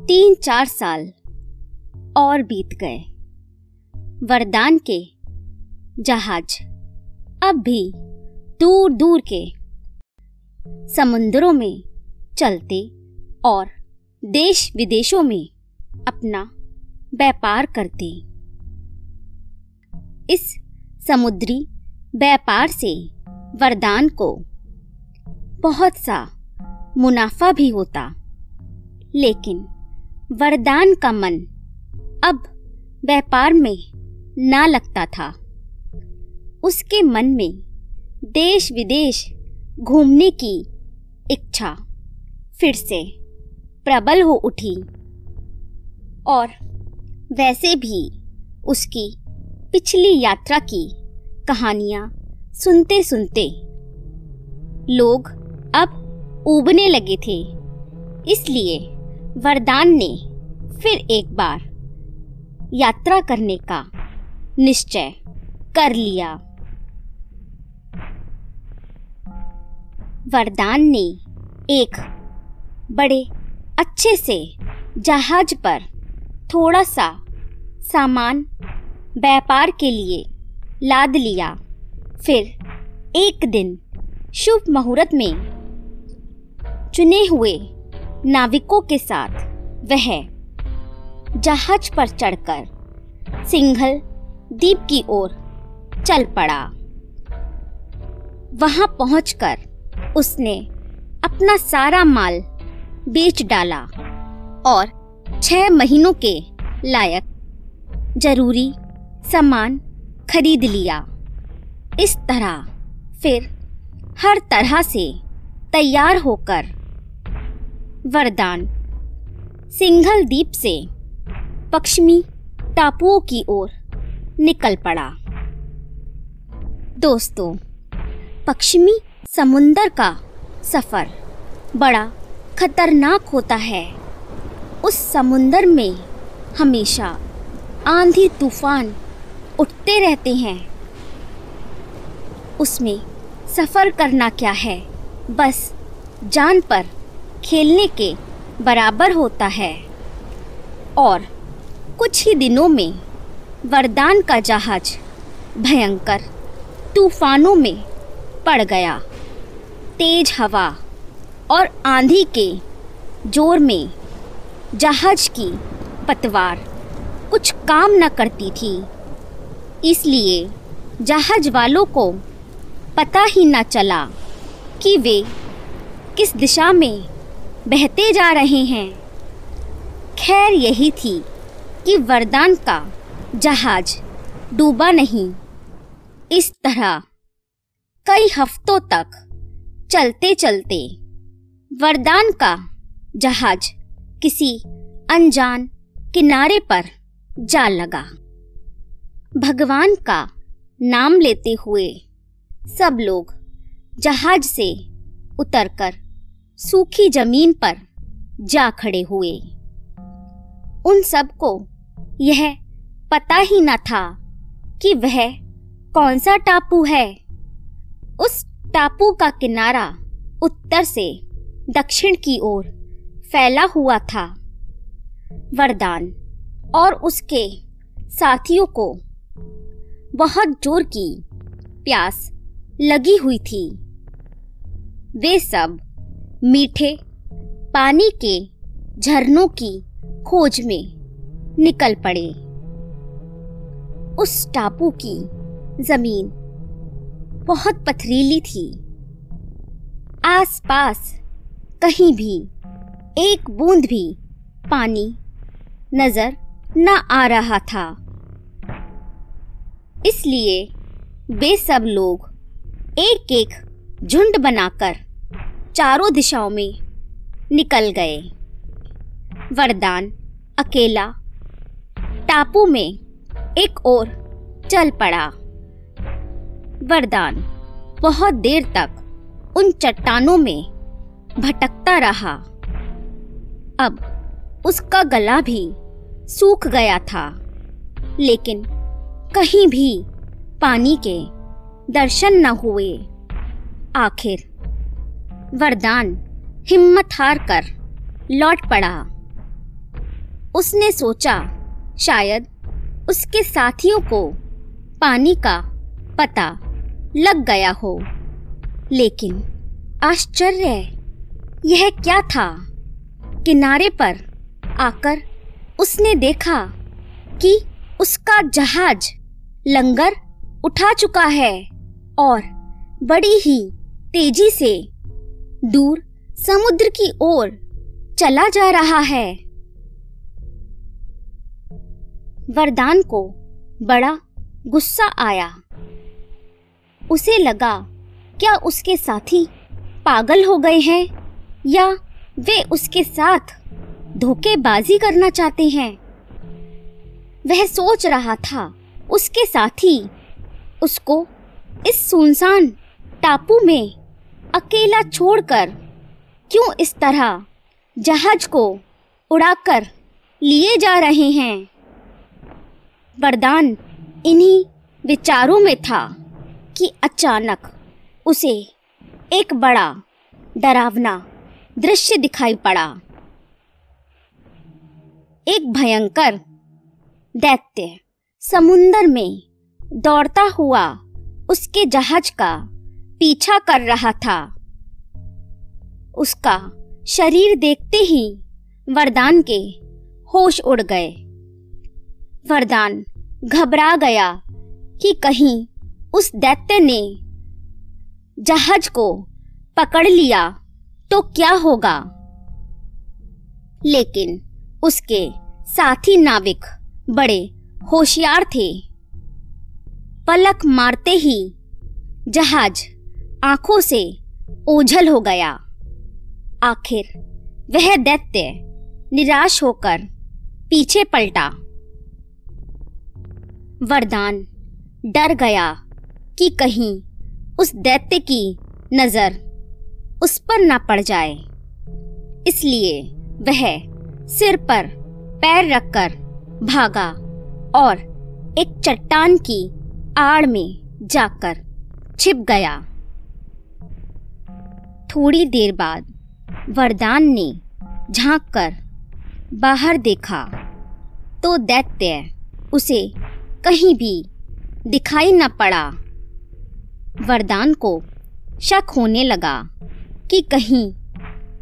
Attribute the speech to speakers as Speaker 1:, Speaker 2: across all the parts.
Speaker 1: तीन चार साल और बीत गए। वरदान के जहाज़ अब भी दूर दूर के समुद्रों में चलते और देश विदेशों में अपना व्यापार करते। इस समुद्री व्यापार से वरदान को बहुत सा मुनाफा भी होता, लेकिन वरदान का मन। अब व्यापार में ना लगता था। उसके मन में देश विदेश घूमने की इच्छा फिर से प्रबल हो उठी। और वैसे भी उसकी पिछली यात्रा की कहानियाँ सुनते सुनते लोग अब उबने लगे थे। इसलिए वरदान ने फिर एक बार यात्रा करने का निश्चय कर लिया। वरदान ने एक बड़े अच्छे से जहाज़ पर थोड़ा सा सामान व्यापार के लिए लाद लिया। फिर एक दिन शुभ मुहूर्त में चुने हुए नाविकों के साथ वह जहाज़ पर चढ़कर सिंघल द्वीप की ओर चल पड़ा। वहाँ पहुंचकर उसने अपना सारा माल बेच डाला और छह महीनों के लायक ज़रूरी सामान खरीद लिया। इस तरह फिर हर तरह से तैयार होकर वरदान सिंघल द्वीप से पश्चिमी टापुओं की ओर निकल पड़ा। दोस्तों पश्चिमी समुंदर का सफ़र बड़ा खतरनाक होता है। उस समुंदर में हमेशा आंधी तूफ़ान उठते रहते हैं। उसमें सफ़र करना क्या है? बस जान पर खेलने के बराबर होता है। और कुछ ही दिनों में वरदान का जहाज़ भयंकर तूफानों में पड़ गया। तेज हवा और आंधी के ज़ोर में जहाज़ की पतवार कुछ काम न करती थी। इसलिए जहाज़ वालों को पता ही न चला कि वे किस दिशा में बहते जा रहे हैं। खैर यही थी कि वरदान का जहाज़ डूबा नहीं। इस तरह कई हफ्तों तक चलते चलते वरदान का जहाज़ किसी अनजान किनारे पर जा लगा। भगवान का नाम लेते हुए सब लोग जहाज़ से उतरकर सूखी ज़मीन पर जा खड़े हुए। उन सबको यह पता ही न था कि वह कौन सा टापू है। उस टापू का किनारा उत्तर से दक्षिण की ओर फैला हुआ था। वरदान और उसके साथियों को बहुत ज़ोर की प्यास लगी हुई थी। वे सब मीठे पानी के झरनों की खोज में निकल पड़े। उस टापू की ज़मीन बहुत पथरीली थी। आसपास कहीं भी एक बूंद भी पानी नज़र न आ रहा था। इसलिए वे सब लोग एक एक झुंड बनाकर चारों दिशाओं में निकल गए। वरदान अकेला टापू में एक और चल पड़ा। वरदान बहुत देर तक उन चट्टानों में भटकता रहा। अब उसका गला भी सूख गया था, लेकिन कहीं भी पानी के दर्शन न हुए। आखिर वरदान हिम्मत हार कर लौट पड़ा। उसने सोचा शायद उसके साथियों को पानी का पता लग गया हो। लेकिन आश्चर्य यह क्या था? किनारे पर आकर उसने देखा कि उसका जहाज़ लंगर उठा चुका है और बड़ी ही तेज़ी से दूर समुद्र की ओर चला जा रहा है। वरदान को बड़ा गुस्सा आया। उसे लगा, क्या उसके साथी पागल हो गए हैं? या वे उसके साथ धोखेबाजी करना चाहते हैं? वह सोच रहा था, उसके साथी उसको इस सुनसान टापू में अकेला छोड़कर क्यों इस तरह जहाज़ को उड़ाकर लिए जा रहे हैं? वरदान इन्हीं विचारों में था कि अचानक उसे एक बड़ा डरावना दृश्य दिखाई पड़ा। एक भयंकर दैत्य समुंदर में दौड़ता हुआ उसके जहाज़ का पीछा कर रहा था। उसका शरीर देखते ही वरदान के होश उड़ गए। वरदान। घबरा गया कि कहीं उस दैत्य ने जहाज़ को पकड़ लिया तो क्या होगा। लेकिन उसके साथी नाविक बड़े होशियार थे। पलक मारते ही जहाज़ आँखों से ओझल हो गया। आखिर वह दैत्य निराश होकर पीछे पलटा। वरदान। डर गया कि कहीं उस दैत्य की नज़र उस पर ना पड़ जाए। इसलिए वह सिर पर पैर रखकर भागा और एक चट्टान की आड़ में जाकर छिप गया। थोड़ी देर बाद वरदान ने झाँक कर बाहर देखा तो दैत्य उसे कहीं भी दिखाई न पड़ा। वरदान को शक होने लगा कि कहीं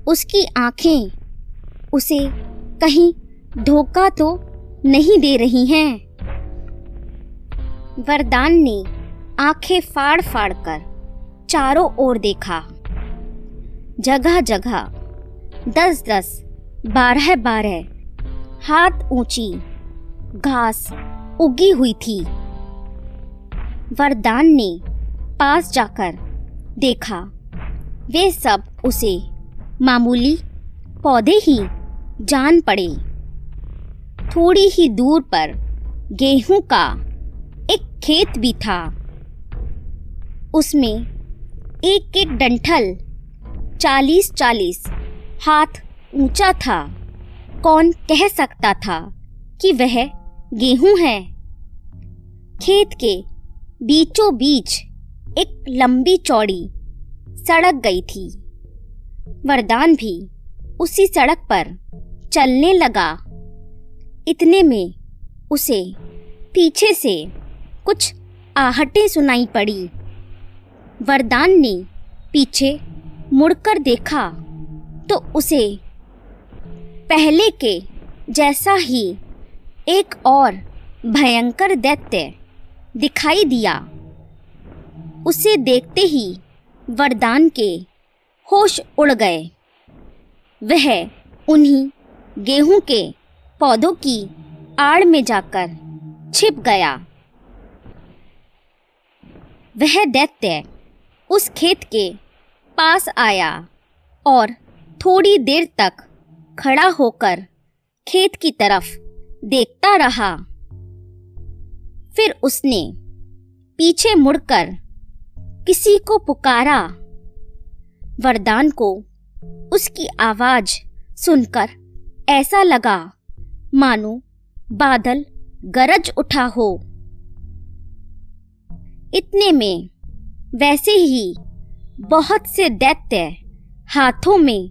Speaker 1: उसकी आँखें उसे कहीं धोखा तो नहीं दे रही हैं। वरदान ने आँखें फाड़ फाड़ कर चारों ओर देखा। जगह जगह दस दस बारह बारह हाथ ऊँची, घास उगी हुई थी। वरदान ने पास जाकर देखा, वे सब उसे मामूली पौधे ही जान पड़े। थोड़ी ही दूर पर गेहूँ का एक खेत भी था। उसमें एक एक डंठल चालीस चालीस हाथ ऊँचा था। कौन कह सकता था कि वह गेहूँ है। खेत के बीचों बीच एक लंबी चौड़ी सड़क गई थी। वरदान भी उसी सड़क पर चलने लगा। इतने में उसे पीछे से कुछ आहटें सुनाई पड़ी। वरदान ने पीछे मुड़कर देखा तो उसे पहले के जैसा ही एक और भयंकर दैत्य दिखाई दिया। उसे देखते ही वरदान के होश उड़ गए। वह उन्हीं गेहूँ के पौधों की आड़ में जाकर छिप गया। वह दैत्य उस खेत के पास आया और थोड़ी देर तक खड़ा होकर खेत की तरफ़ देखता रहा। फिर उसने पीछे मुड़कर किसी को पुकारा। वरदान को उसकी आवाज़ सुनकर ऐसा लगा, मानो बादल गरज उठा हो। इतने में वैसे ही बहुत से दैत्य हाथों में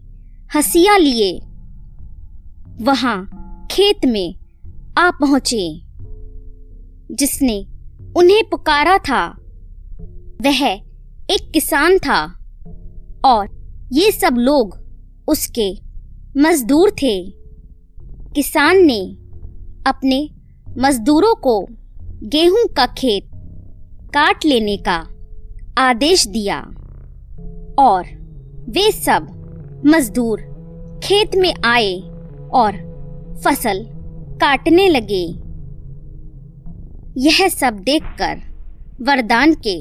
Speaker 1: हसिया लिए। वहाँ खेत में आ पहुँचे। जिसने उन्हें पुकारा था, वह एक किसान था और ये सब लोग उसके मजदूर थे। किसान ने अपने मजदूरों को गेहूँ का खेत काट लेने का आदेश दिया और वे सब मजदूर खेत में आए और फ़सल काटने लगे। यह सब देखकर वरदान के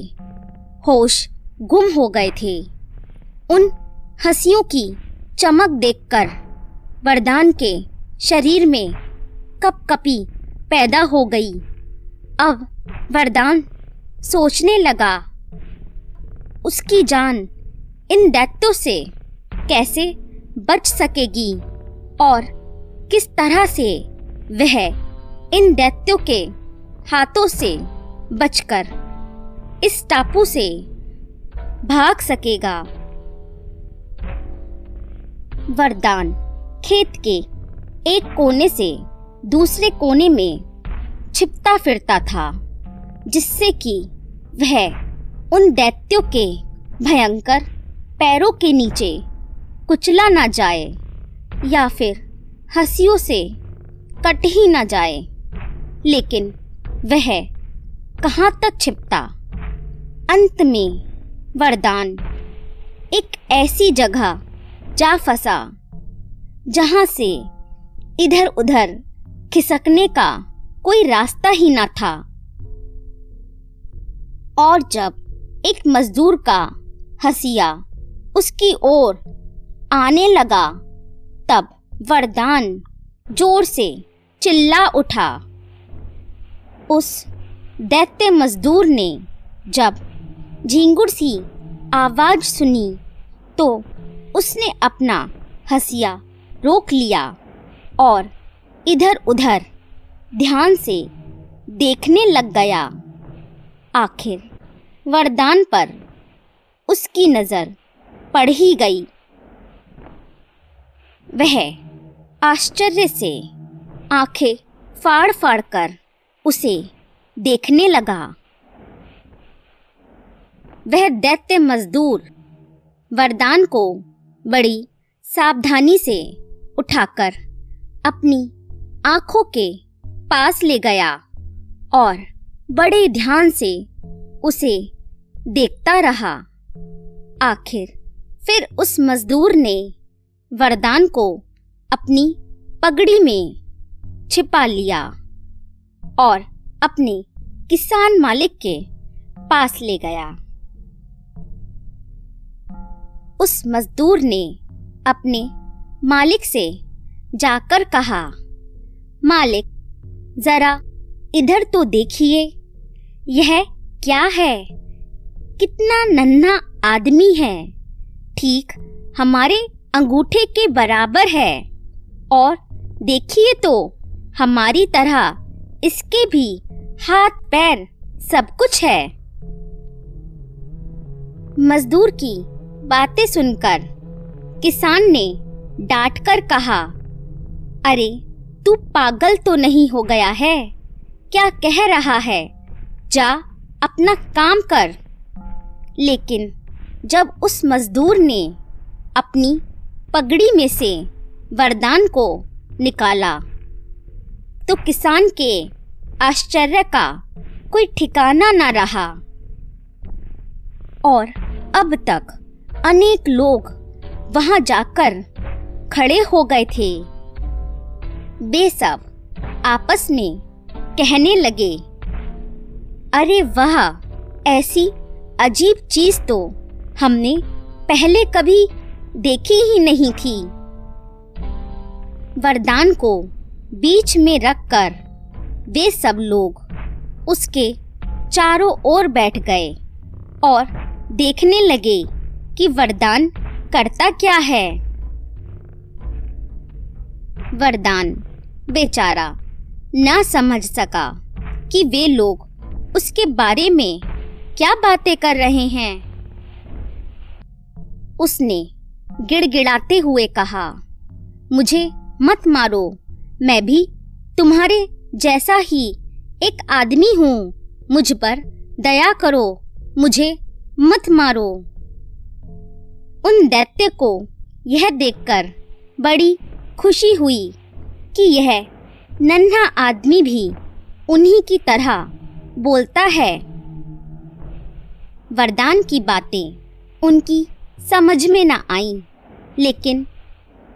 Speaker 1: होश गुम हो गए थे। उन हंसियों की चमक देखकर वरदान के शरीर में कपकपी पैदा हो गई। अब वरदान सोचने लगा, उसकी जान इन दैत्यों से कैसे बच सकेगी और किस तरह से वह इन दैत्यों के हाथों से बचकर इस टापू से भाग सकेगा। वरदान, खेत के एक कोने से दूसरे कोने में छिपता फिरता था, जिससे कि वह उन दैत्यों के भयंकर पैरों के नीचे कुचला ना जाए या फिर हंसियों से कट ही ना जाए। लेकिन वह कहाँ तक छिपता? अंत में वरदान, एक ऐसी जगह जा फंसा, जहाँ से इधर उधर खिसकने का कोई रास्ता ही ना था। और जब एक मजदूर का हसिया उसकी ओर आने लगा, तब वरदान ज़ोर से चिल्ला उठा। उस दैत्य मजदूर ने जब झींगुर सी आवाज़ सुनी तो उसने अपना हसिया रोक लिया और इधर उधर ध्यान से देखने लग गया। आखिर वरदान पर उसकी नज़र पड़ ही गई। वह आश्चर्य से आँखें फाड़ फाड़ कर उसे देखने लगा। वह दैत्य मजदूर वरदान को बड़ी सावधानी से उठाकर अपनी आँखों के पास ले गया और बड़े ध्यान से उसे देखता रहा। आखिर फिर उस मजदूर ने वरदान को अपनी पगड़ी में छिपा लिया और अपने किसान मालिक के पास ले गया। उस मजदूर ने अपने मालिक से जाकर कहा, मालिक, जरा इधर तो देखिए, यह क्या है? कितना नन्हा आदमी है। ठीक हमारे अंगूठे के बराबर है। और देखिए तो हमारी तरह इसके भी हाथ, पैर सब कुछ है। मजदूर की बातें सुनकर किसान ने डांट कर कहा, अरे, तू पागल तो नहीं हो गया है? क्या कह रहा है? जा, अपना काम कर। लेकिन जब उस मजदूर ने अपनी पगड़ी में से वरदान को निकाला तो किसान के आश्चर्य का कोई ठिकाना ना रहा। और अब तक अनेक लोग वहाँ जाकर खड़े हो गए थे। वे सब आपस में कहने लगे, अरे वाह, ऐसी अजीब चीज़ तो हमने पहले कभी देखी ही नहीं थी। वरदान को बीच में रखकर वे सब लोग उसके चारों ओर बैठ गए और देखने लगे कि वरदान करता क्या है। वरदान बेचारा ना समझ सका कि वे लोग उसके बारे में क्या बातें कर रहे हैं। उसने गिड़गिड़ाते हुए कहा, मुझे मत मारो मैं भी तुम्हारे जैसा ही एक आदमी हूँ। मुझ पर दया करो, मुझे मत मारो। उन दैत्य को यह देखकर बड़ी खुशी हुई कि यह नन्हा आदमी भी उन्हीं की तरह बोलता है। वरदान की बातें उनकी समझ में न आईं, लेकिन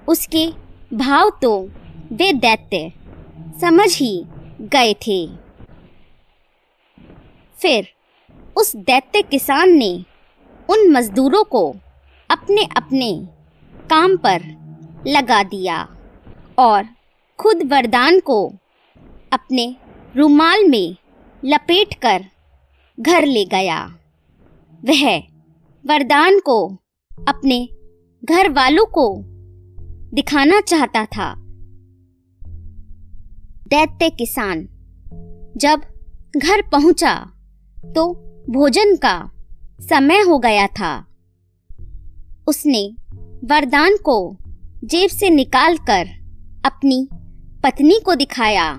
Speaker 1: उसके भाव तो वे दैत्य समझ ही गए थे। फिर उस दैत्य किसान ने उन मजदूरों को अपने अपने काम पर लगा दिया और खुद वरदान को अपने रुमाल में लपेटकर घर ले गया। वह वरदान को अपने घर वालों को दिखाना चाहता था। दैत्य किसान। जब घर पहुँचा तो भोजन का समय हो गया था। उसने वरदान को जेब से निकालकर अपनी पत्नी को दिखाया।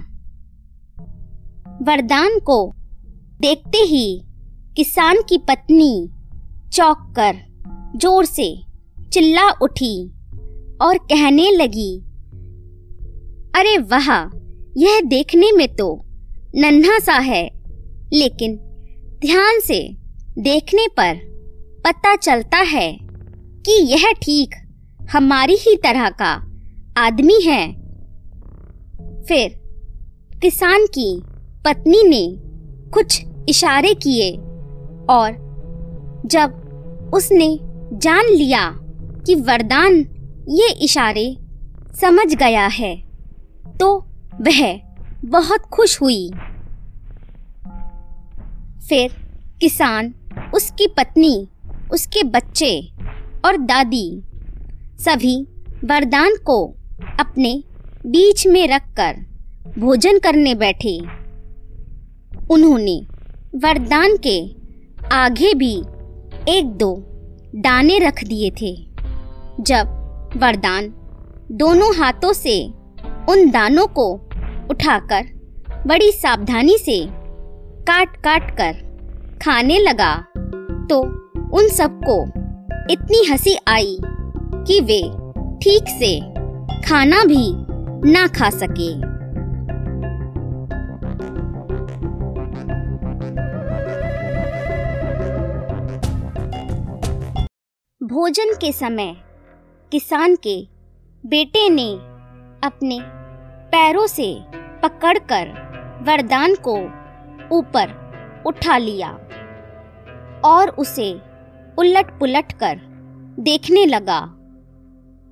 Speaker 1: वरदान को देखते ही किसान की पत्नी चौंक कर ज़ोर से चिल्ला उठी और कहने लगी, अरे वाह यह देखने में तो नन्हा सा है, लेकिन ध्यान से देखने पर पता चलता है कि यह ठीक हमारी ही तरह का आदमी है। फिर किसान की पत्नी ने कुछ इशारे किए और जब उसने जान लिया कि वरदान ये इशारे समझ गया है तो वह बहुत खुश हुई। फिर किसान, उसकी पत्नी, उसके बच्चे और दादी सभी वरदान को अपने बीच में रखकर भोजन करने बैठे। उन्होंने वरदान के आगे भी एक दो दाने रख दिए थे। जब वरदान दोनों हाथों से उन दानों को उठाकर, बड़ी सावधानी से काट काट कर खाने लगा। तो उन सबको इतनी हँसी आई कि वे ठीक से खाना भी ना खा सके। भोजन के समय किसान के बेटे ने अपने पैरों से पकड़कर वरदान को ऊपर उठा लिया और उसे उलट पुलट कर देखने लगा।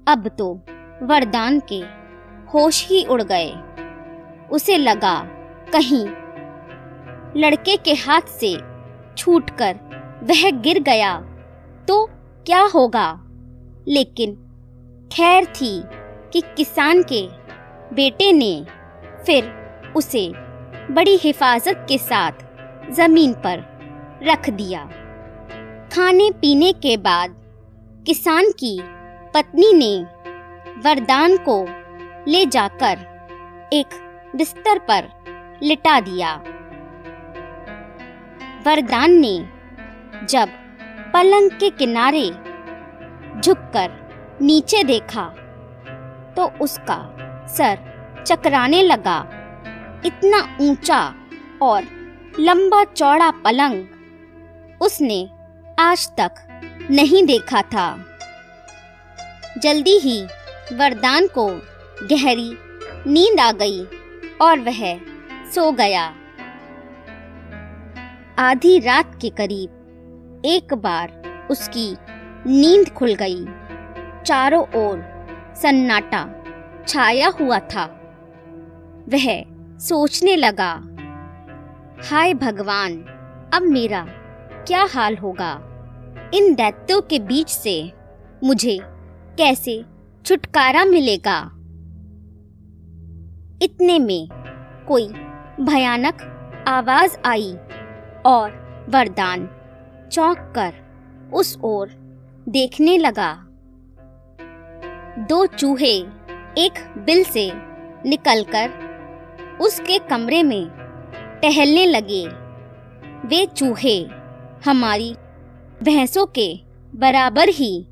Speaker 1: अब तो वरदान के होश ही उड़ गए। उसे लगा कहीं लड़के के हाथ से छूटकर वह गिर गया तो क्या होगा? लेकिन खैर थी कि किसान के बेटे ने फिर उसे बड़ी हिफाजत के साथ ज़मीन पर रख दिया। खाने पीने के बाद किसान की पत्नी ने वरदान को ले जाकर एक बिस्तर पर लिटा दिया। वरदान ने जब पलंग के किनारे झुककर नीचे देखा तो उसका सर चकराने लगा। इतना ऊँचा और लंबा चौड़ा पलंग उसने आज तक नहीं देखा था। जल्दी ही वरदान को गहरी नींद आ गई और वह सो गया। आधी रात के करीब एक बार उसकी नींद खुल गई। चारों ओर सन्नाटा छाया हुआ था। वह सोचने लगा, हाय भगवान, अब मेरा क्या हाल होगा? इन दैत्यों के बीच से मुझे कैसे छुटकारा मिलेगा? इतने में कोई भयानक आवाज़ आई और वरदान चौंक कर उस ओर देखने लगा। दो चूहे एक बिल से निकलकर उसके कमरे में टहलने लगे। वे चूहे हमारी भैंसों के बराबर ही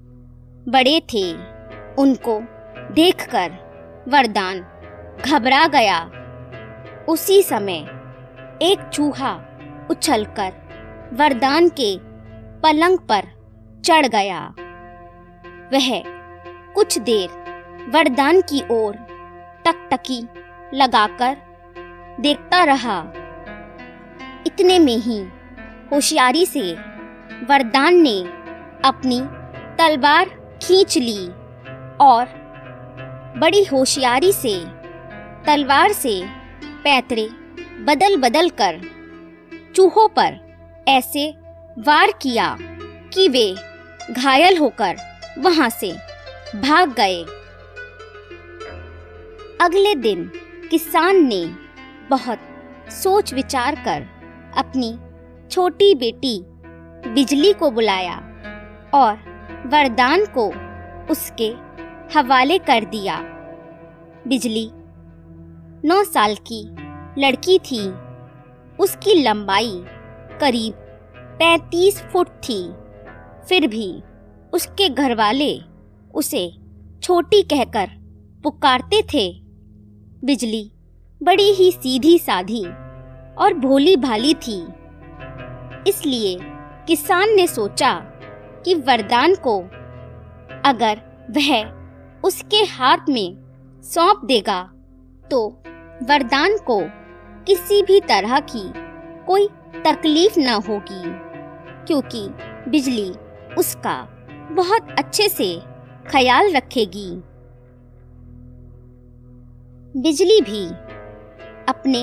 Speaker 1: बड़े थे। उनको देखकर वरदान घबरा गया। उसी समय एक चूहा उछलकर वरदान के पलंग पर चढ़ गया। वह कुछ देर वरदान की ओर टकटकी लगाकर देखता रहा। इतने में ही होशियारी से वरदान ने अपनी तलवार खींच ली और बड़ी होशियारी से तलवार से पैतरे बदल बदल कर चूहों पर ऐसे वार किया कि वे घायल होकर वहाँ से भाग गए। अगले दिन किसान ने बहुत सोच विचार कर अपनी छोटी बेटी बिजली को बुलाया और वरदान को उसके हवाले कर दिया। बिजली नौ साल की लड़की थी। उसकी लंबाई करीब पैतीस फुट थी। फिर भी उसके घर वाले उसे छोटी कहकर पुकारते थे। बिजली, बड़ी ही सीधी साधी और भोली भाली थी। इसलिए किसान ने सोचा कि वरदान को अगर वह उसके हाथ में सौंप देगा तो वरदान को किसी भी तरह की कोई तकलीफ़ न होगी, क्योंकि बिजली उसका बहुत अच्छे से ख्याल रखेगी। बिजली भी अपने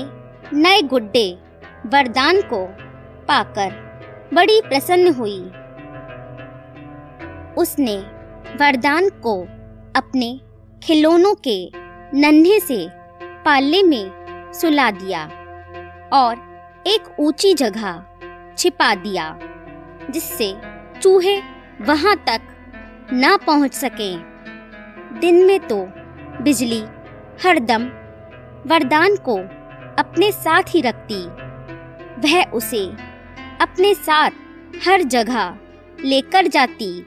Speaker 1: नए गुड्डे वरदान को पाकर बड़ी प्रसन्न हुई। उसने वरदान को अपने खिलौनों के नन्हे से पाले में सुला दिया और एक ऊँची जगह छिपा दिया, जिससे चूहे वहाँ तक ना पहुँच सके। दिन में तो बिजली हरदम वरदान को अपने साथ ही रखती। वह उसे अपने साथ हर जगह लेकर जाती।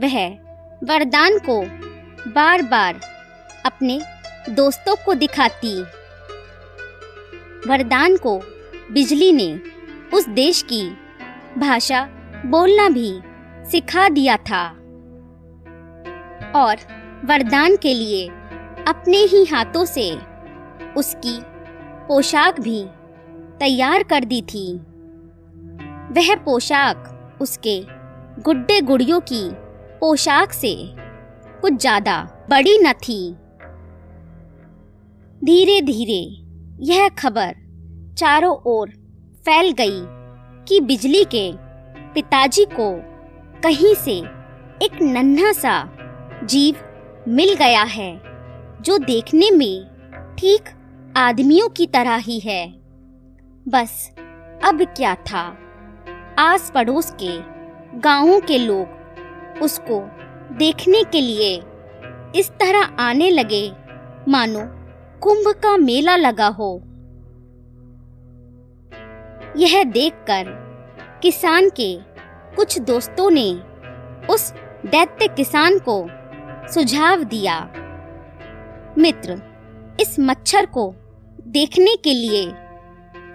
Speaker 1: वह वरदान को बार बार अपने दोस्तों को दिखाती। वरदान को बिजली ने उस देश की भाषा बोलना भी सिखा दिया था। और वरदान के लिए अपने ही हाथों से। उसकी पोशाक भी तैयार कर दी थी। वह पोशाक उसके गुड्डे गुड़ियों की पोशाक से कुछ ज़्यादा बड़ी न थी। धीरे धीरे यह खबर चारों ओर फैल गई कि बिजली के पिताजी को कहीं से एक नन्हा सा जीव मिल गया है। जो देखने में ठीक आदमियों की तरह ही है। बस, अब क्या था? आस पड़ोस के, गाँवों के लोग उसको देखने के लिए इस तरह आने लगे, मानो कुंभ का मेला लगा हो। यह देखकर किसान के कुछ दोस्तों ने उस दैत्य किसान को सुझाव दिया। मित्र, इस मच्छर को देखने के लिए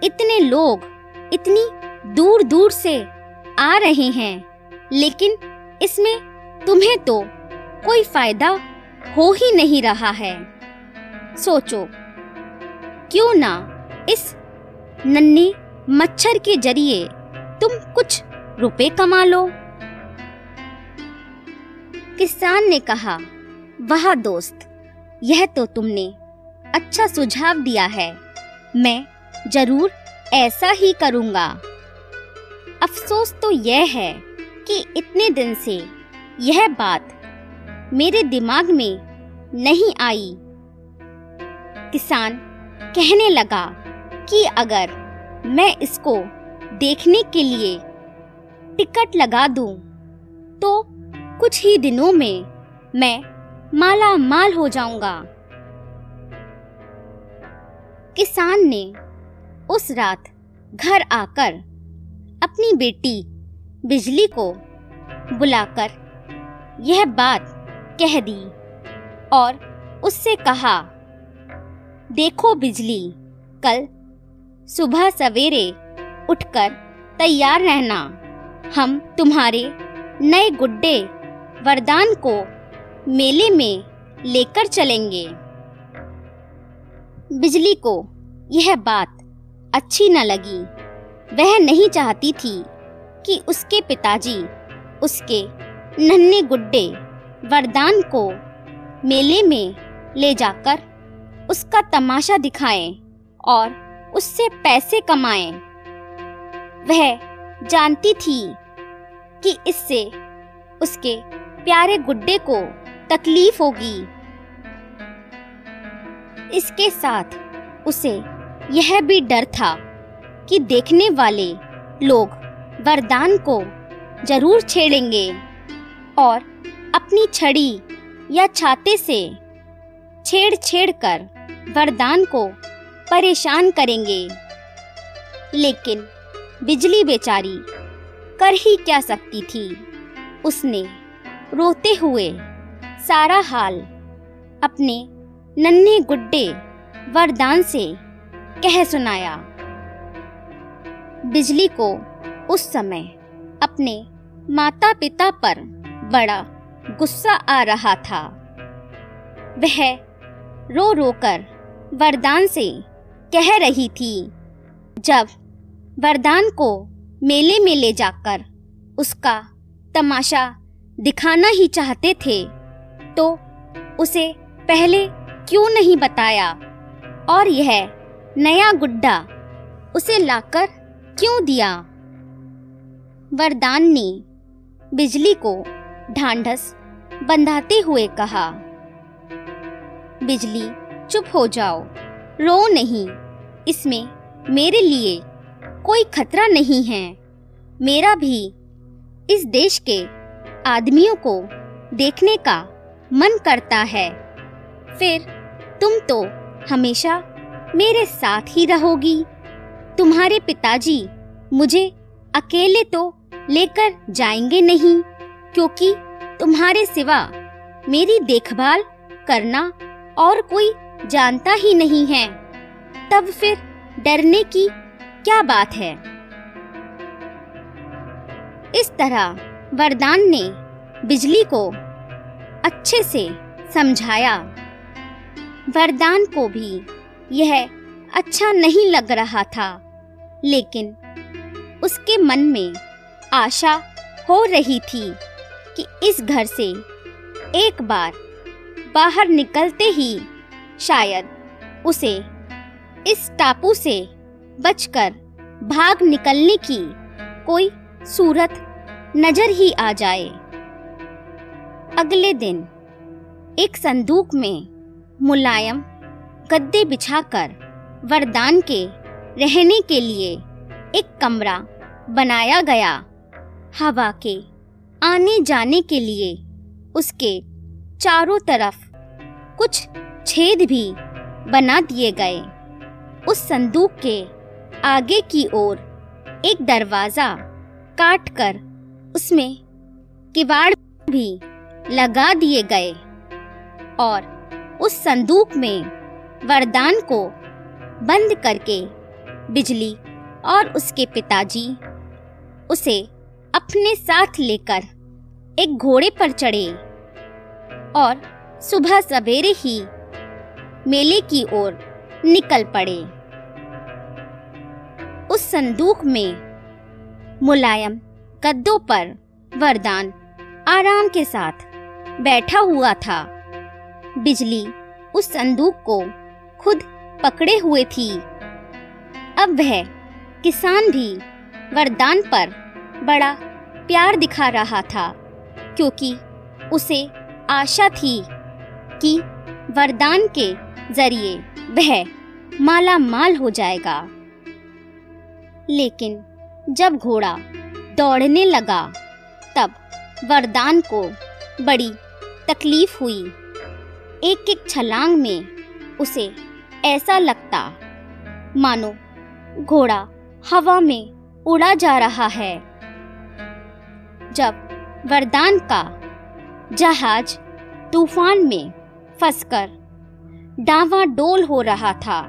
Speaker 1: इतने लोग इतनी दूर दूर से आ रहे हैं, लेकिन इसमें तुम्हें तो कोई फ़ायदा हो ही नहीं रहा है। सोचो, क्यों ना इस नन्हे मच्छर के ज़रिए तुम कुछ रुपए कमा लो। किसान ने कहा, वाह दोस्त यह तो तुमने अच्छा सुझाव दिया है। मैं ज़रूर ऐसा ही करूँगा। अफसोस तो यह है कि इतने दिन से यह बात मेरे दिमाग में नहीं आई। किसान कहने लगा कि अगर मैं इसको देखने के लिए टिकट लगा दूँ, तो कुछ ही दिनों में मैं माला माल हो जाऊँगा। किसान ने उस रात घर आकर अपनी बेटी बिजली को बुलाकर यह बात कह दी और उससे कहा, देखो बिजली, कल सुबह सवेरे उठकर तैयार रहना। हम तुम्हारे नए गुड्डे वरदान को मेले में लेकर चलेंगे बिजली को यह बात अच्छी न लगी वह नहीं चाहती थी कि उसके पिताजी, उसके नन्हे गुड्डे वरदान को मेले में ले जाकर उसका तमाशा दिखाएँ और उससे पैसे कमाएँ। वह जानती थी कि इससे उसके प्यारे गुड्डे को तकलीफ़ होगी। इसके साथ उसे यह भी डर था कि देखने वाले लोग वरदान को ज़रूर छेड़ेंगे और अपनी छड़ी या छाते से छेड़ छेड़ कर वरदान को परेशान करेंगे। लेकिन बिजली बेचारी कर ही क्या सकती थी? उसने रोते हुए सारा हाल अपने नन्हे गुड्डे वरदान से कह सुनाया। बिजली को उस समय अपने माता पिता पर बड़ा गुस्सा आ रहा था। वह रो रो कर वरदान से कह रही थी, जब वरदान को मेले में ले जाकर उसका तमाशा दिखाना ही चाहते थे तो उसे पहले क्यों नहीं बताया? और यह नया गुड्डा उसे लाकर क्यों दिया? वरदान ने बिजली को ढांढस बंधाते हुए कहा, बिजली, चुप हो जाओ। रो नहीं। इसमें मेरे लिए कोई खतरा नहीं है। मेरा भी इस देश के आदमियों को देखने का मन करता है। फिर, तुम तो हमेशा मेरे साथ ही रहोगी। तुम्हारे पिताजी मुझे अकेले तो लेकर जाएँगे नहीं, क्योंकि तुम्हारे सिवा मेरी देखभाल करना और कोई जानता ही नहीं है। तब फिर डरने की क्या बात है? इस तरह वरदान ने बिजली को अच्छे से समझाया। वरदान को भी यह अच्छा नहीं लग रहा था, लेकिन उसके मन में आशा हो रही थी कि इस घर से एक बार बाहर निकलते ही शायद उसे इस टापू से बचकर भाग निकलने की कोई सूरत नज़र ही आ जाए। अगले दिन एक संदूक में मुलायम गद्दे बिछाकर वरदान के रहने के लिए एक कमरा बनाया गया। हवा के आने जाने के लिए उसके चारों तरफ़ कुछ छेद भी बना दिए गए। उस संदूक के आगे की ओर एक दरवाज़ा काट कर उसमें किवाड़ भी लगा दिए गए। और उस संदूक में वरदान को बंद करके बिजली और उसके पिताजी उसे अपने साथ लेकर एक घोड़े पर चढ़े और सुबह सवेरे ही मेले की ओर निकल पड़े। उस संदूक में मुलायम गद्दों पर वरदान आराम के साथ बैठा हुआ था। बिजली उस संदूक को खुद पकड़े हुए थी। अब वह किसान भी वरदान पर बड़ा प्यार दिखा रहा था, क्योंकि उसे आशा थी कि वरदान के ज़रिए वह माला माल हो जाएगा। लेकिन जब घोड़ा दौड़ने लगा, तब वरदान को बड़ी तकलीफ़ हुई। एक एक छलांग में उसे ऐसा लगता, मानो, घोड़ा हवा में उड़ा जा रहा है। जब वरदान का जहाज़ तूफ़ान में फंसकर डावाडोल हो रहा था,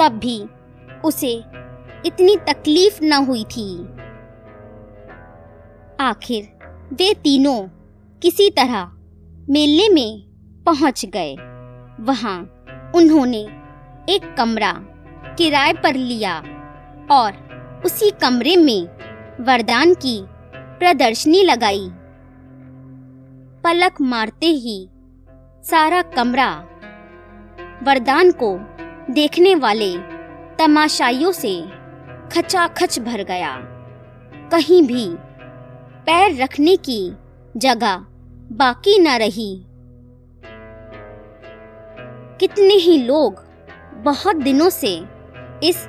Speaker 1: तब भी उसे इतनी तकलीफ़ न हुई थी। आखिर वे तीनों किसी तरह मेले में पहुँच गए। वहाँ उन्होंने एक कमरा किराए पर लिया और उसी कमरे में वरदान की प्रदर्शनी लगाई। पलक मारते ही सारा कमरा वरदान को देखने वाले तमाशाइयों से खचाखच भर गया। कहीं भी पैर रखने की जगह बाकी न रही। कितने ही लोग बहुत दिनों से इस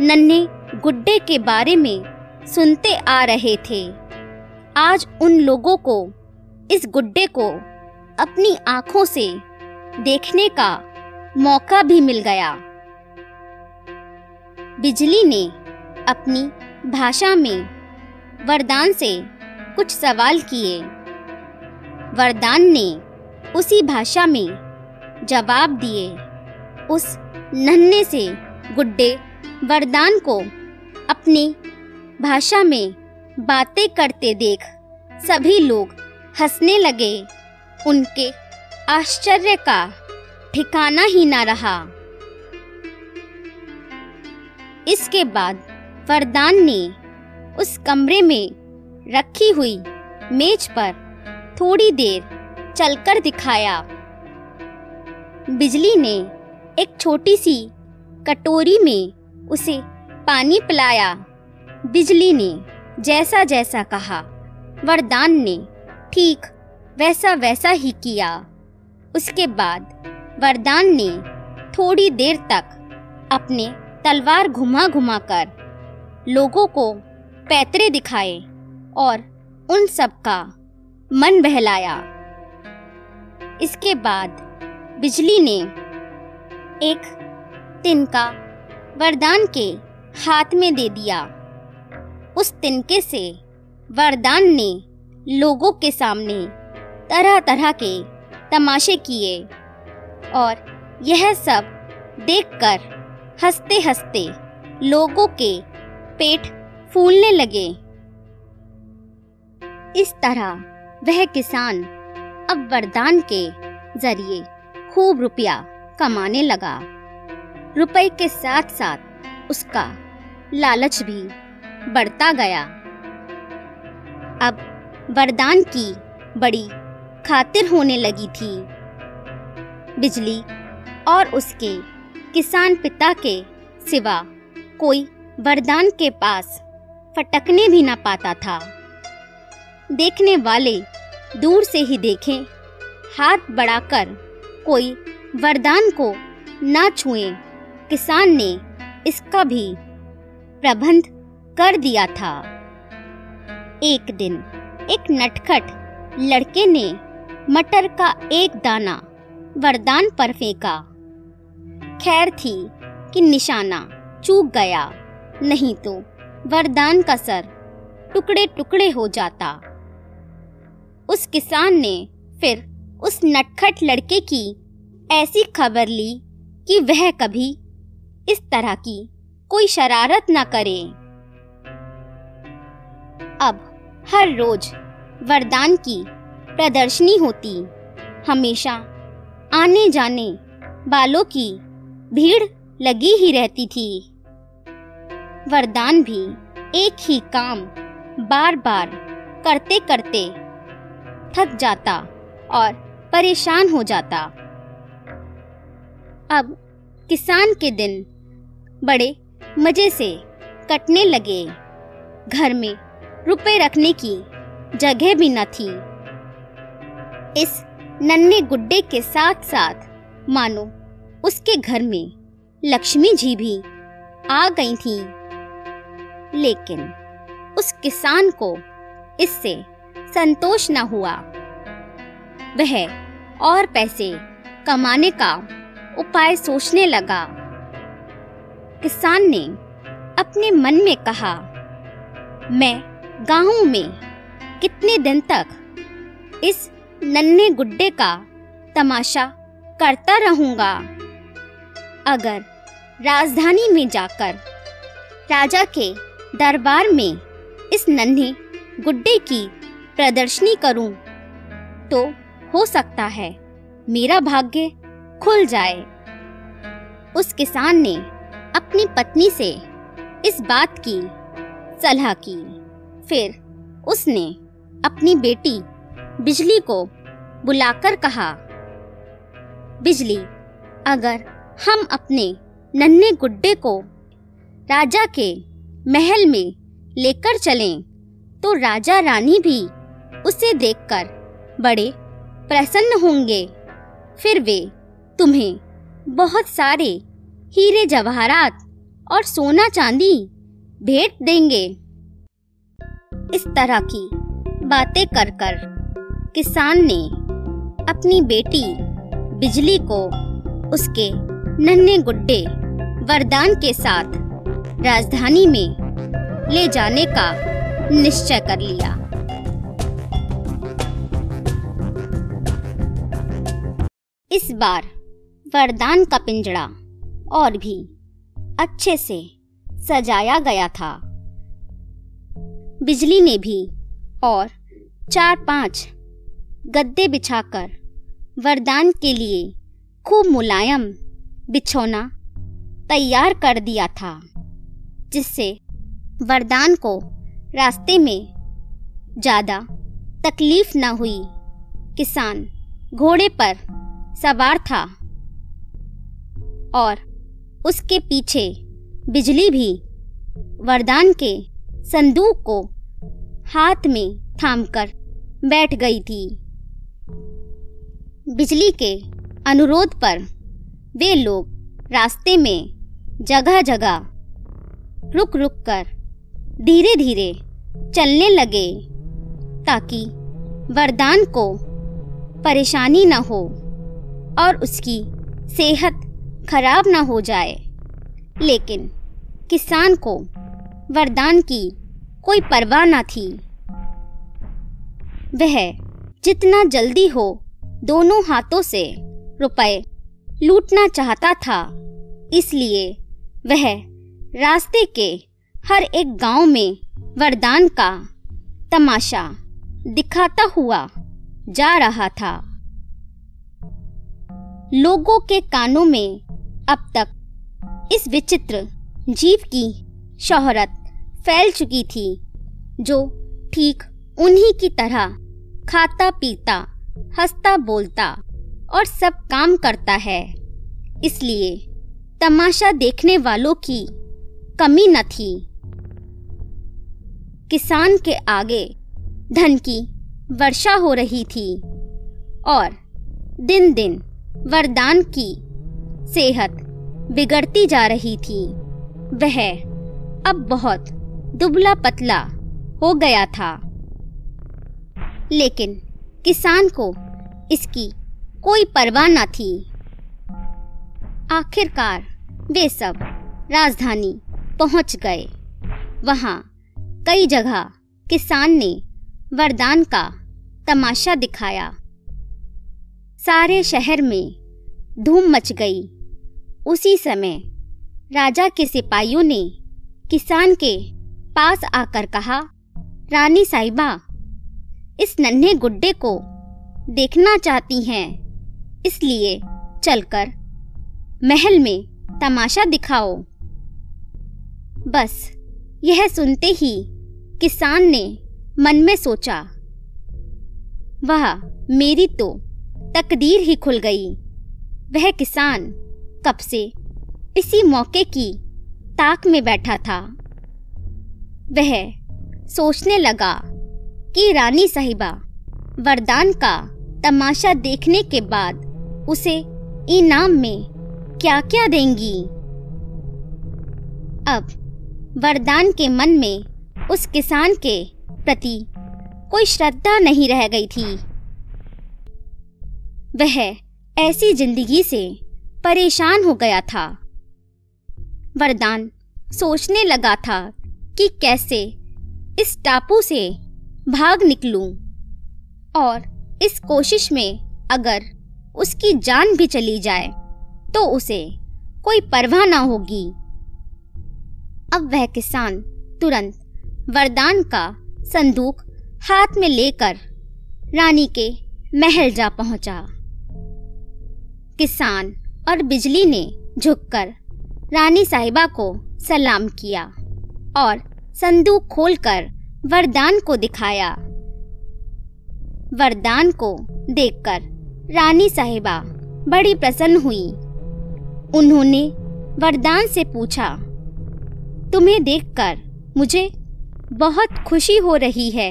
Speaker 1: नन्हे गुड्डे के बारे में सुनते आ रहे थे। आज उन लोगों को, इस गुड्डे को अपनी आँखों से देखने का मौका भी मिल गया। बिजली ने अपनी भाषा में वरदान से कुछ सवाल किए। वरदान ने उसी भाषा में जवाब दिए। उस नन्हे से गुड्डे वरदान को अपनी भाषा में बातें करते देख सभी लोग हंसने लगे। उनके आश्चर्य का ठिकाना ही ना रहा। इसके बाद वरदान ने उस कमरे में रखी हुई मेज पर थोड़ी देर चलकर दिखाया। बिजली ने एक छोटी सी कटोरी में उसे पानी पिलाया। बिजली ने जैसा जैसा कहा, वरदान ने ठीक वैसा वैसा ही किया। उसके बाद वरदान ने थोड़ी देर तक अपने तलवार घुमा घुमा कर लोगों को पैतरे दिखाए और उन सब का मन बहलाया। इसके बाद बिजली ने एक तिनका वरदान के हाथ में दे दिया। उस तिनके से वरदान ने लोगों के सामने तरह तरह के तमाशे किए और यह सब देखकर हँसते हँसते लोगों के पेट फूलने लगे। इस तरह वह किसान अब वरदान के ज़रिए खूब रुपया कमाने लगा। रुपए के साथ साथ उसका लालच भी बढ़ता गया। अब वरदान की बड़ी खातिर होने लगी थी। बिजली और उसके किसान पिता के सिवा कोई वरदान के पास फटकने भी ना पाता था। देखने वाले दूर से ही देखें। हाथ बढ़ाकर कोई वरदान को ना छुए। किसान ने इसका भी प्रबंध कर दिया था। एक दिन एक नटखट लड़के ने मटर का एक दाना वरदान पर फेंका। खैर थी कि निशाना चूक गया, नहीं तो वरदान का सर टुकड़े टुकड़े हो जाता। उस किसान ने फिर उस नटखट लड़के की ऐसी खबर ली कि वह कभी इस तरह की कोई शरारत न करे। अब हर रोज वरदान की प्रदर्शनी होती। हमेशा आने जाने बालों की भीड़ लगी ही रहती थी। वरदान भी एक ही काम बार बार करते करते थक जाता और परेशान हो जाता। अब किसान के दिन बड़े मज़े से कटने लगे। घर में रुपए रखने की जगह भी न थी। इस नन्हे गुड्डे के साथ साथ मानो उसके घर में लक्ष्मी जी भी आ गई थी। लेकिन उस किसान को इससे संतोष न हुआ। वह और पैसे कमाने का उपाय सोचने लगा। किसान ने अपने मन में कहा, मैं गाँव में कितने दिन तक इस नन्हे गुड्डे का तमाशा करता रहूँगा। अगर राजधानी में जाकर राजा के दरबार में इस नन्हे गुड्डे की प्रदर्शनी करूँ तो हो सकता है मेरा भाग्य खुल जाए। उस किसान ने अपनी पत्नी से इस बात की सलाह की। फिर उसने अपनी बेटी बिजली को बुलाकर कहा, बिजली, अगर हम अपने नन्हे गुड्डे को राजा के महल में लेकर चलें तो राजा रानी भी उसे देखकर बड़े प्रसन्न होंगे। फिर वे तुम्हें बहुत सारे हीरे जवाहरात और सोना चांदी भेंट देंगे। इस तरह की बातें कर कर किसान ने अपनी बेटी बिजली को उसके नन्हे गुड्डे वरदान के साथ राजधानी में ले जाने का निश्चय कर लिया। इस बार वरदान का पिंजड़ा और भी अच्छे से सजाया गया था। बिजली ने भी और चार पाँच गद्दे बिछाकर वरदान के लिए खूब मुलायम बिछौना तैयार कर दिया था, जिससे वरदान को रास्ते में ज़्यादा तकलीफ़ न हुई। किसान घोड़े पर सवार था। और उसके पीछे बिजली भी वरदान के संदूक को हाथ में थामकर बैठ गई थी। बिजली के अनुरोध पर वे लोग रास्ते में जगह जगह रुक रुक कर धीरे धीरे चलने लगे ताकि वरदान को परेशानी न हो। और उसकी सेहत खराब ना हो जाए। लेकिन किसान को वरदान की कोई परवाह न थी। वह जितना जल्दी हो दोनों हाथों से रुपए लूटना चाहता था, इसलिए वह रास्ते के हर एक गाँव में वरदान का तमाशा दिखाता हुआ जा रहा था। लोगों के कानों में अब तक इस विचित्र जीव की शोहरत फैल चुकी थी, जो ठीक उन्हीं की तरह खाता पीता, हंसता बोलता और सब काम करता है। इसलिए तमाशा देखने वालों की कमी न थी। किसान के आगे धन की वर्षा हो रही थी और दिन दिन वरदान की सेहत बिगड़ती जा रही थी। वह अब बहुत दुबला पतला हो गया था। लेकिन किसान को इसकी कोई परवाह न थी। आखिरकार वे सब राजधानी पहुँच गए। वहाँ कई जगह किसान ने वरदान का तमाशा दिखाया। सारे शहर में धूम मच गई। उसी समय राजा के सिपाहियों ने किसान के पास आकर कहा, रानी साहिबा, इस नन्हे गुड्डे को देखना चाहती हैं, इसलिए चलकर महल में तमाशा दिखाओ। बस यह सुनते ही किसान ने मन में सोचा, वह, मेरी तो तकदीर ही खुल गई। वह किसान कब से इसी मौके की ताक में बैठा था। वह सोचने लगा कि रानी साहिबा वरदान का तमाशा देखने के बाद उसे इनाम में क्या क्या देंगी। अब वरदान के मन में उस किसान के प्रति कोई श्रद्धा नहीं रह गई थी। वह ऐसी ज़िंदगी से परेशान हो गया था। वरदान सोचने लगा था कि कैसे इस टापू से भाग निकलूं और इस कोशिश में अगर उसकी जान भी चली जाए तो उसे कोई परवाह ना होगी। अब वह किसान तुरंत वरदान का संदूक हाथ में लेकर रानी के महल जा पहुँचा। किसान और बिजली ने झुककर रानी साहिबा को सलाम किया और संदूक खोलकर वरदान को दिखाया। वरदान को देखकर रानी साहिबा बड़ी प्रसन्न हुई। उन्होंने वरदान से पूछा, तुम्हें देखकर मुझे बहुत खुशी हो रही है।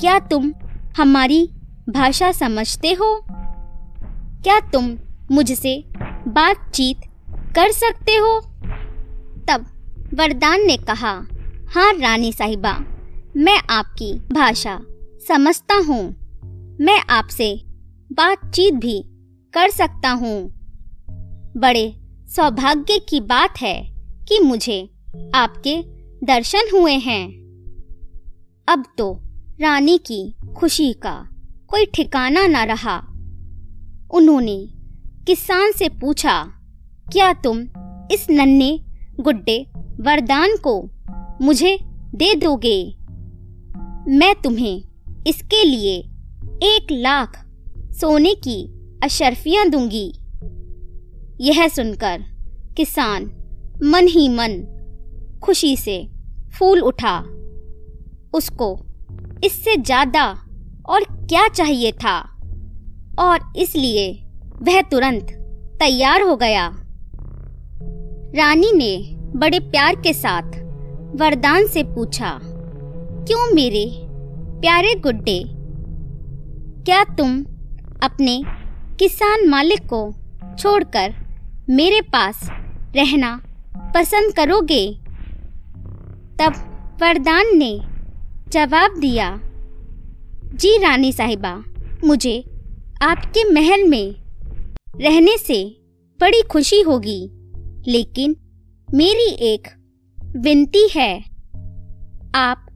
Speaker 1: क्या तुम हमारी भाषा समझते हो? क्या तुम मुझसे बातचीत कर सकते हो? तब वरदान ने कहा हाँ रानी साहिबा, मैं आपकी भाषा समझता हूँ। मैं आपसे बातचीत भी कर सकता हूँ। बड़े सौभाग्य की बात है कि मुझे आपके दर्शन हुए हैं। अब तो रानी की खुशी का कोई ठिकाना न रहा। उन्होंने किसान से पूछा, क्या तुम इस नन्हे, गुड्डे, वरदान को मुझे दे दोगे? मैं तुम्हें इसके लिए एक लाख सोने की अशरफियाँ दूँगी। यह सुनकर किसान मन ही मन खुशी से फूल उठा। उसको इससे ज़्यादा और क्या चाहिए था? और इसलिए वह तुरंत तैयार हो गया। रानी ने बड़े प्यार के साथ वरदान से पूछा, क्यों मेरे प्यारे गुड्डे, क्या तुम अपने किसान मालिक को छोड़कर मेरे पास रहना पसंद करोगे? तब वरदान ने जवाब दिया, जी रानी साहिबा, मुझे आपके महल में रहने से बड़ी खुशी होगी। लेकिन मेरी एक विनती है, आप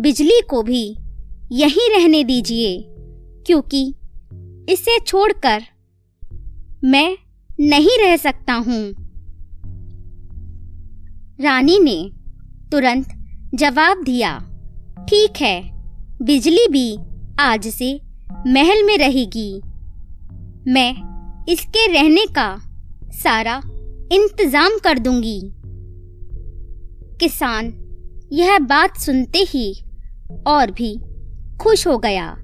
Speaker 1: बिजली को भी यहीं रहने दीजिए, क्योंकि इसे छोड़कर मैं नहीं रह सकता हूँ। रानी ने तुरंत जवाब दिया, ठीक है, बिजली भी आज से महल में रहेगी। मैं इसके रहने का सारा इंतज़ाम कर दूँगी। किसान यह बात सुनते ही और भी खुश हो गया।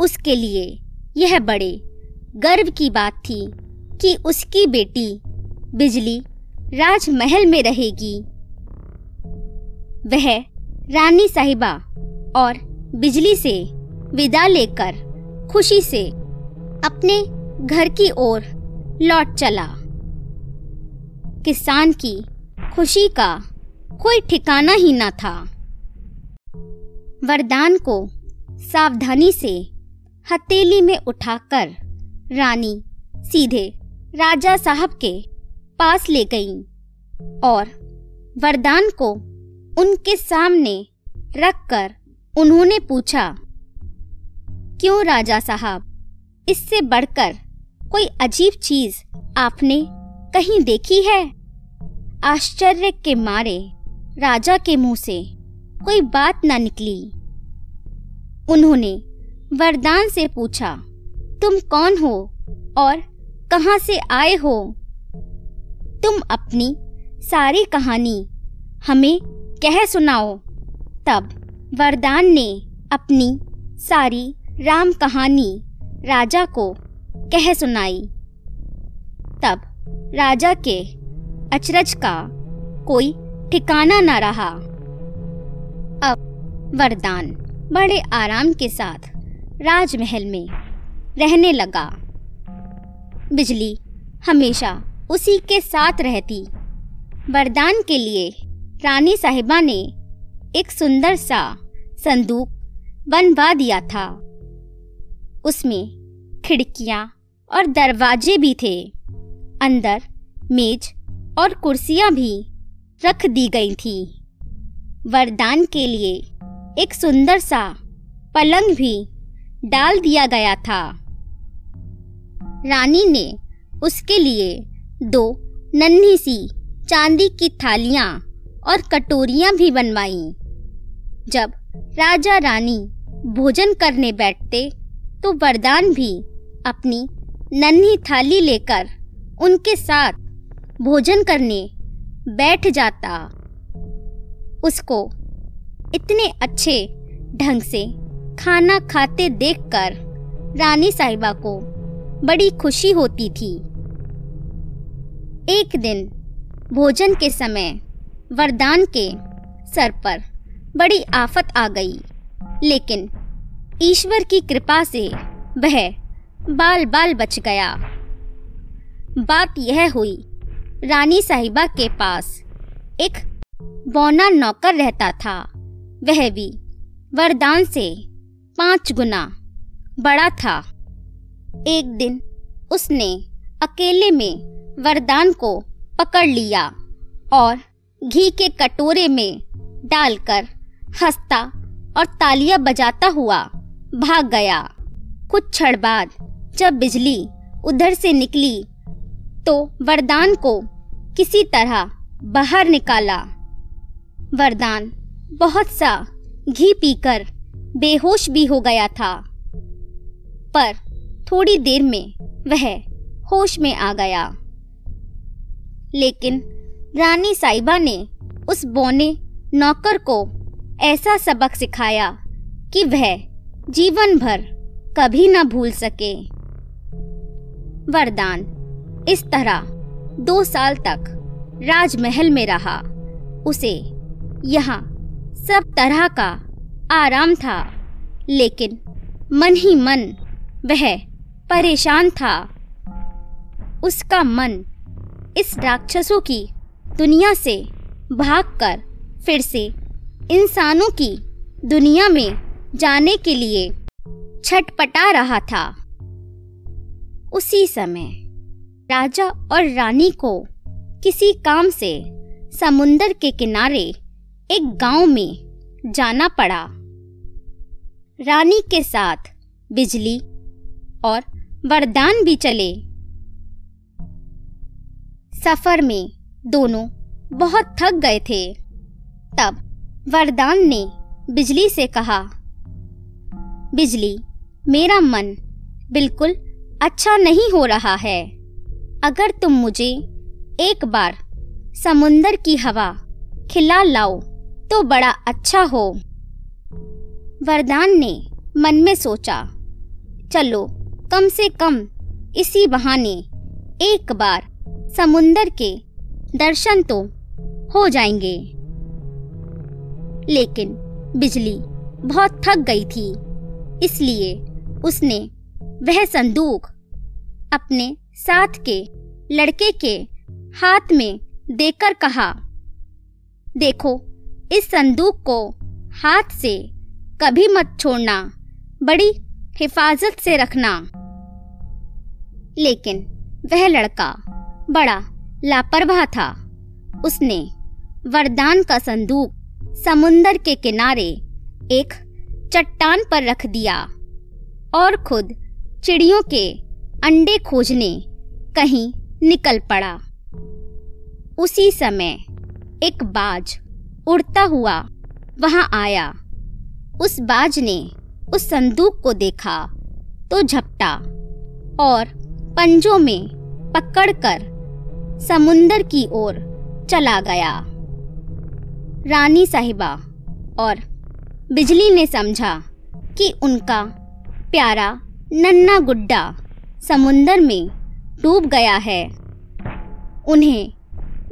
Speaker 1: उसके लिए यह बड़े गर्व की बात थी कि उसकी बेटी बिजली राजमहल में रहेगी। वह रानी साहिबा और बिजली से विदा लेकर खुशी से अपने घर की ओर लौट चला। किसान की खुशी का कोई ठिकाना ही न था। वरदान को सावधानी से हथेली में उठाकर रानी सीधे राजा साहब के पास ले गई और वरदान को उनके सामने रखकर उन्होंने पूछा, क्यों राजा साहब, इससे बढ़कर कोई अजीब चीज़ आपने कहीं देखी है? आश्चर्य के मारे, राजा के मुँह से कोई बात न निकली। उन्होंने वरदान से पूछा, तुम कौन हो और कहाँ से आए हो? तुम अपनी सारी कहानी हमें कह सुनाओ। तब वरदान ने अपनी सारी राम कहानी राजा को कह सुनाई। तब राजा के अचरज का कोई ठिकाना न रहा। अब वरदान बड़े आराम के साथ राजमहल में रहने लगा। बिजली हमेशा उसी के साथ रहती। वरदान के लिए रानी साहिबा ने एक सुंदर सा संदूक बनवा दिया था। उसमें खिड़कियाँ और दरवाजे भी थे। अंदर मेज और कुर्सियाँ भी रख दी गई थी। वरदान के लिए एक सुंदर सा पलंग भी डाल दिया गया था। रानी ने उसके लिए दो नन्ही सी चांदी की थालियाँ और कटोरियाँ भी बनवाई। जब राजा रानी भोजन करने बैठते तो वरदान भी अपनी नन्ही थाली लेकर उनके साथ भोजन करने बैठ जाता। उसको इतने अच्छे ढंग से खाना खाते देखकर रानी साहिबा को बड़ी खुशी होती थी। एक दिन भोजन के समय वरदान के सर पर बड़ी आफत आ गई, लेकिन ईश्वर की कृपा से वह बाल बाल बच गया। बात यह हुई, रानी साहिबा के पास एक बौना नौकर रहता था। वह भी वरदान से पाँच गुना बड़ा था। एक दिन उसने अकेले में वरदान को पकड़ लिया और घी के कटोरे में डालकर हंसता और तालियाँ बजाता हुआ भाग गया। कुछ क्षण बाद जब बिजली उधर से निकली तो वरदान को किसी तरह बाहर निकाला। वरदान बहुत सा घी पीकर बेहोश भी हो गया था, पर थोड़ी देर में वह होश में आ गया। लेकिन रानी साहिबा ने उस बोने नौकर को ऐसा सबक सिखाया कि वह जीवन भर कभी न भूल सके। वरदान, इस तरह दो साल तक राजमहल में रहा। उसे यहाँ सब तरह का आराम था, लेकिन मन ही मन वह परेशान था। उसका मन इस राक्षसों की दुनिया से भागकर फिर से इंसानों की दुनिया में जाने के लिए छटपटा रहा था। उसी समय राजा और रानी को किसी काम से समुंदर के किनारे एक गाँव में जाना पड़ा। रानी के साथ बिजली और वरदान भी चले। सफ़र में दोनों बहुत थक गए थे। तब वरदान ने बिजली से कहा बिजली। मेरा मन बिल्कुल अच्छा नहीं हो रहा है। अगर तुम मुझे एक बार समुंदर की हवा खिला लाओ तो बड़ा अच्छा हो। वरदान ने मन में सोचा, चलो कम से कम इसी बहाने एक बार समुंदर के दर्शन तो हो जाएँगे। लेकिन बिजली बहुत थक गई थी। इसलिए उसने वह संदूक अपने साथ के लड़के के हाथ में देकर कहा, देखो, इस संदूक को हाथ से कभी मत छोड़ना, बड़ी हिफाजत से रखना। लेकिन वह लड़का बड़ा लापरवाह था। उसने वरदान का संदूक समुंदर के किनारे एक चट्टान पर रख दिया और खुद चिड़ियों के अंडे खोजने कहीं निकल पड़ा। उसी समय एक बाज उड़ता हुआ वहाँ आया। उस बाज ने उस संदूक को देखा तो झपटा और पंजों में पकड़कर समुंदर की ओर चला गया। रानी साहिबा और बिजली ने समझा कि उनका प्यारा नन्ना गुड्डा समुंदर में डूब गया है। उन्हें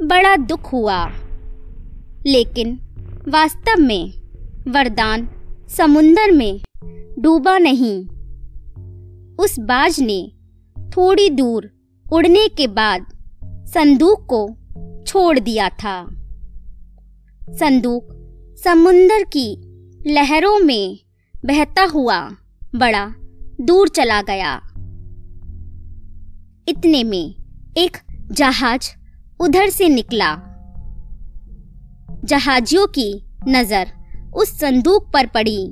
Speaker 1: बड़ा दुख हुआ। लेकिन वास्तव में वरदान समुंदर में डूबा नहीं। उस बाज ने थोड़ी दूर उड़ने के बाद संदूक को छोड़ दिया था। संदूक समुंदर की लहरों में बहता हुआ बड़ा दूर चला गया। इतने में एक जहाज़ उधर से निकला। जहाजियों की नज़र उस संदूक पर पड़ी।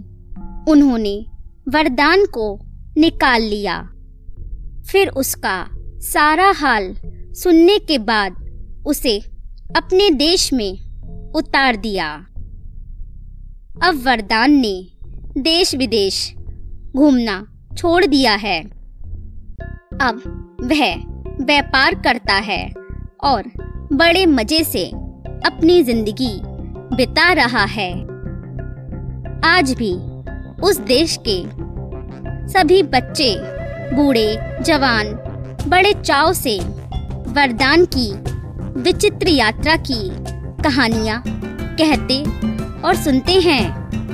Speaker 1: उन्होंने वरदान को निकाल लिया। फिर उसका सारा हाल सुनने के बाद उसे अपने देश में उतार दिया। अब वरदान ने देश विदेश घूमना छोड़ दिया है। अब वह व्यापार करता है और बड़े मज़े से अपनी ज़िंदगी बिता रहा है। आज भी उस देश के सभी बच्चे, बूढ़े, जवान, बड़े चाव से वरदान की विचित्र यात्रा की कहानियाँ कहते और सुनते हैं।